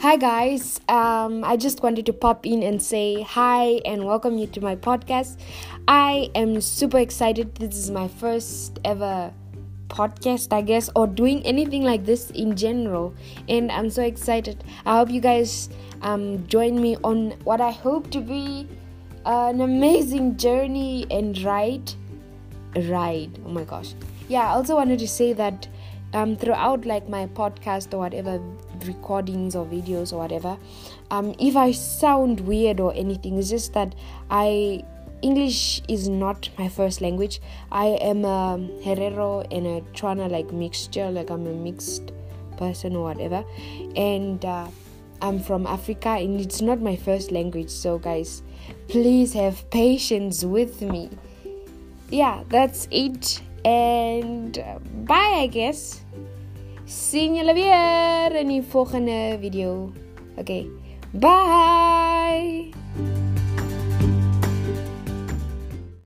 Hi, guys. Um, I just wanted to pop in and say hi and welcome you to my podcast. I am super excited. This is my first ever podcast, I guess, or doing anything like this in general, and I'm so excited. I hope you guys um, join me on what I hope to be an amazing journey and ride. Ride. Oh my gosh. Yeah, I also wanted to say that um, throughout like my podcast or whatever recordings or videos or whatever um, if i sound weird or anything it's just that i english is not my first language. I am a herero and a trana like mixture like i'm a mixed person or whatever. And uh, i'm from africa and it's not my first language. So guys please have patience with me. Yeah that's it and uh, bye i guess. Sien julle weer in die volgende video. Okay. Bye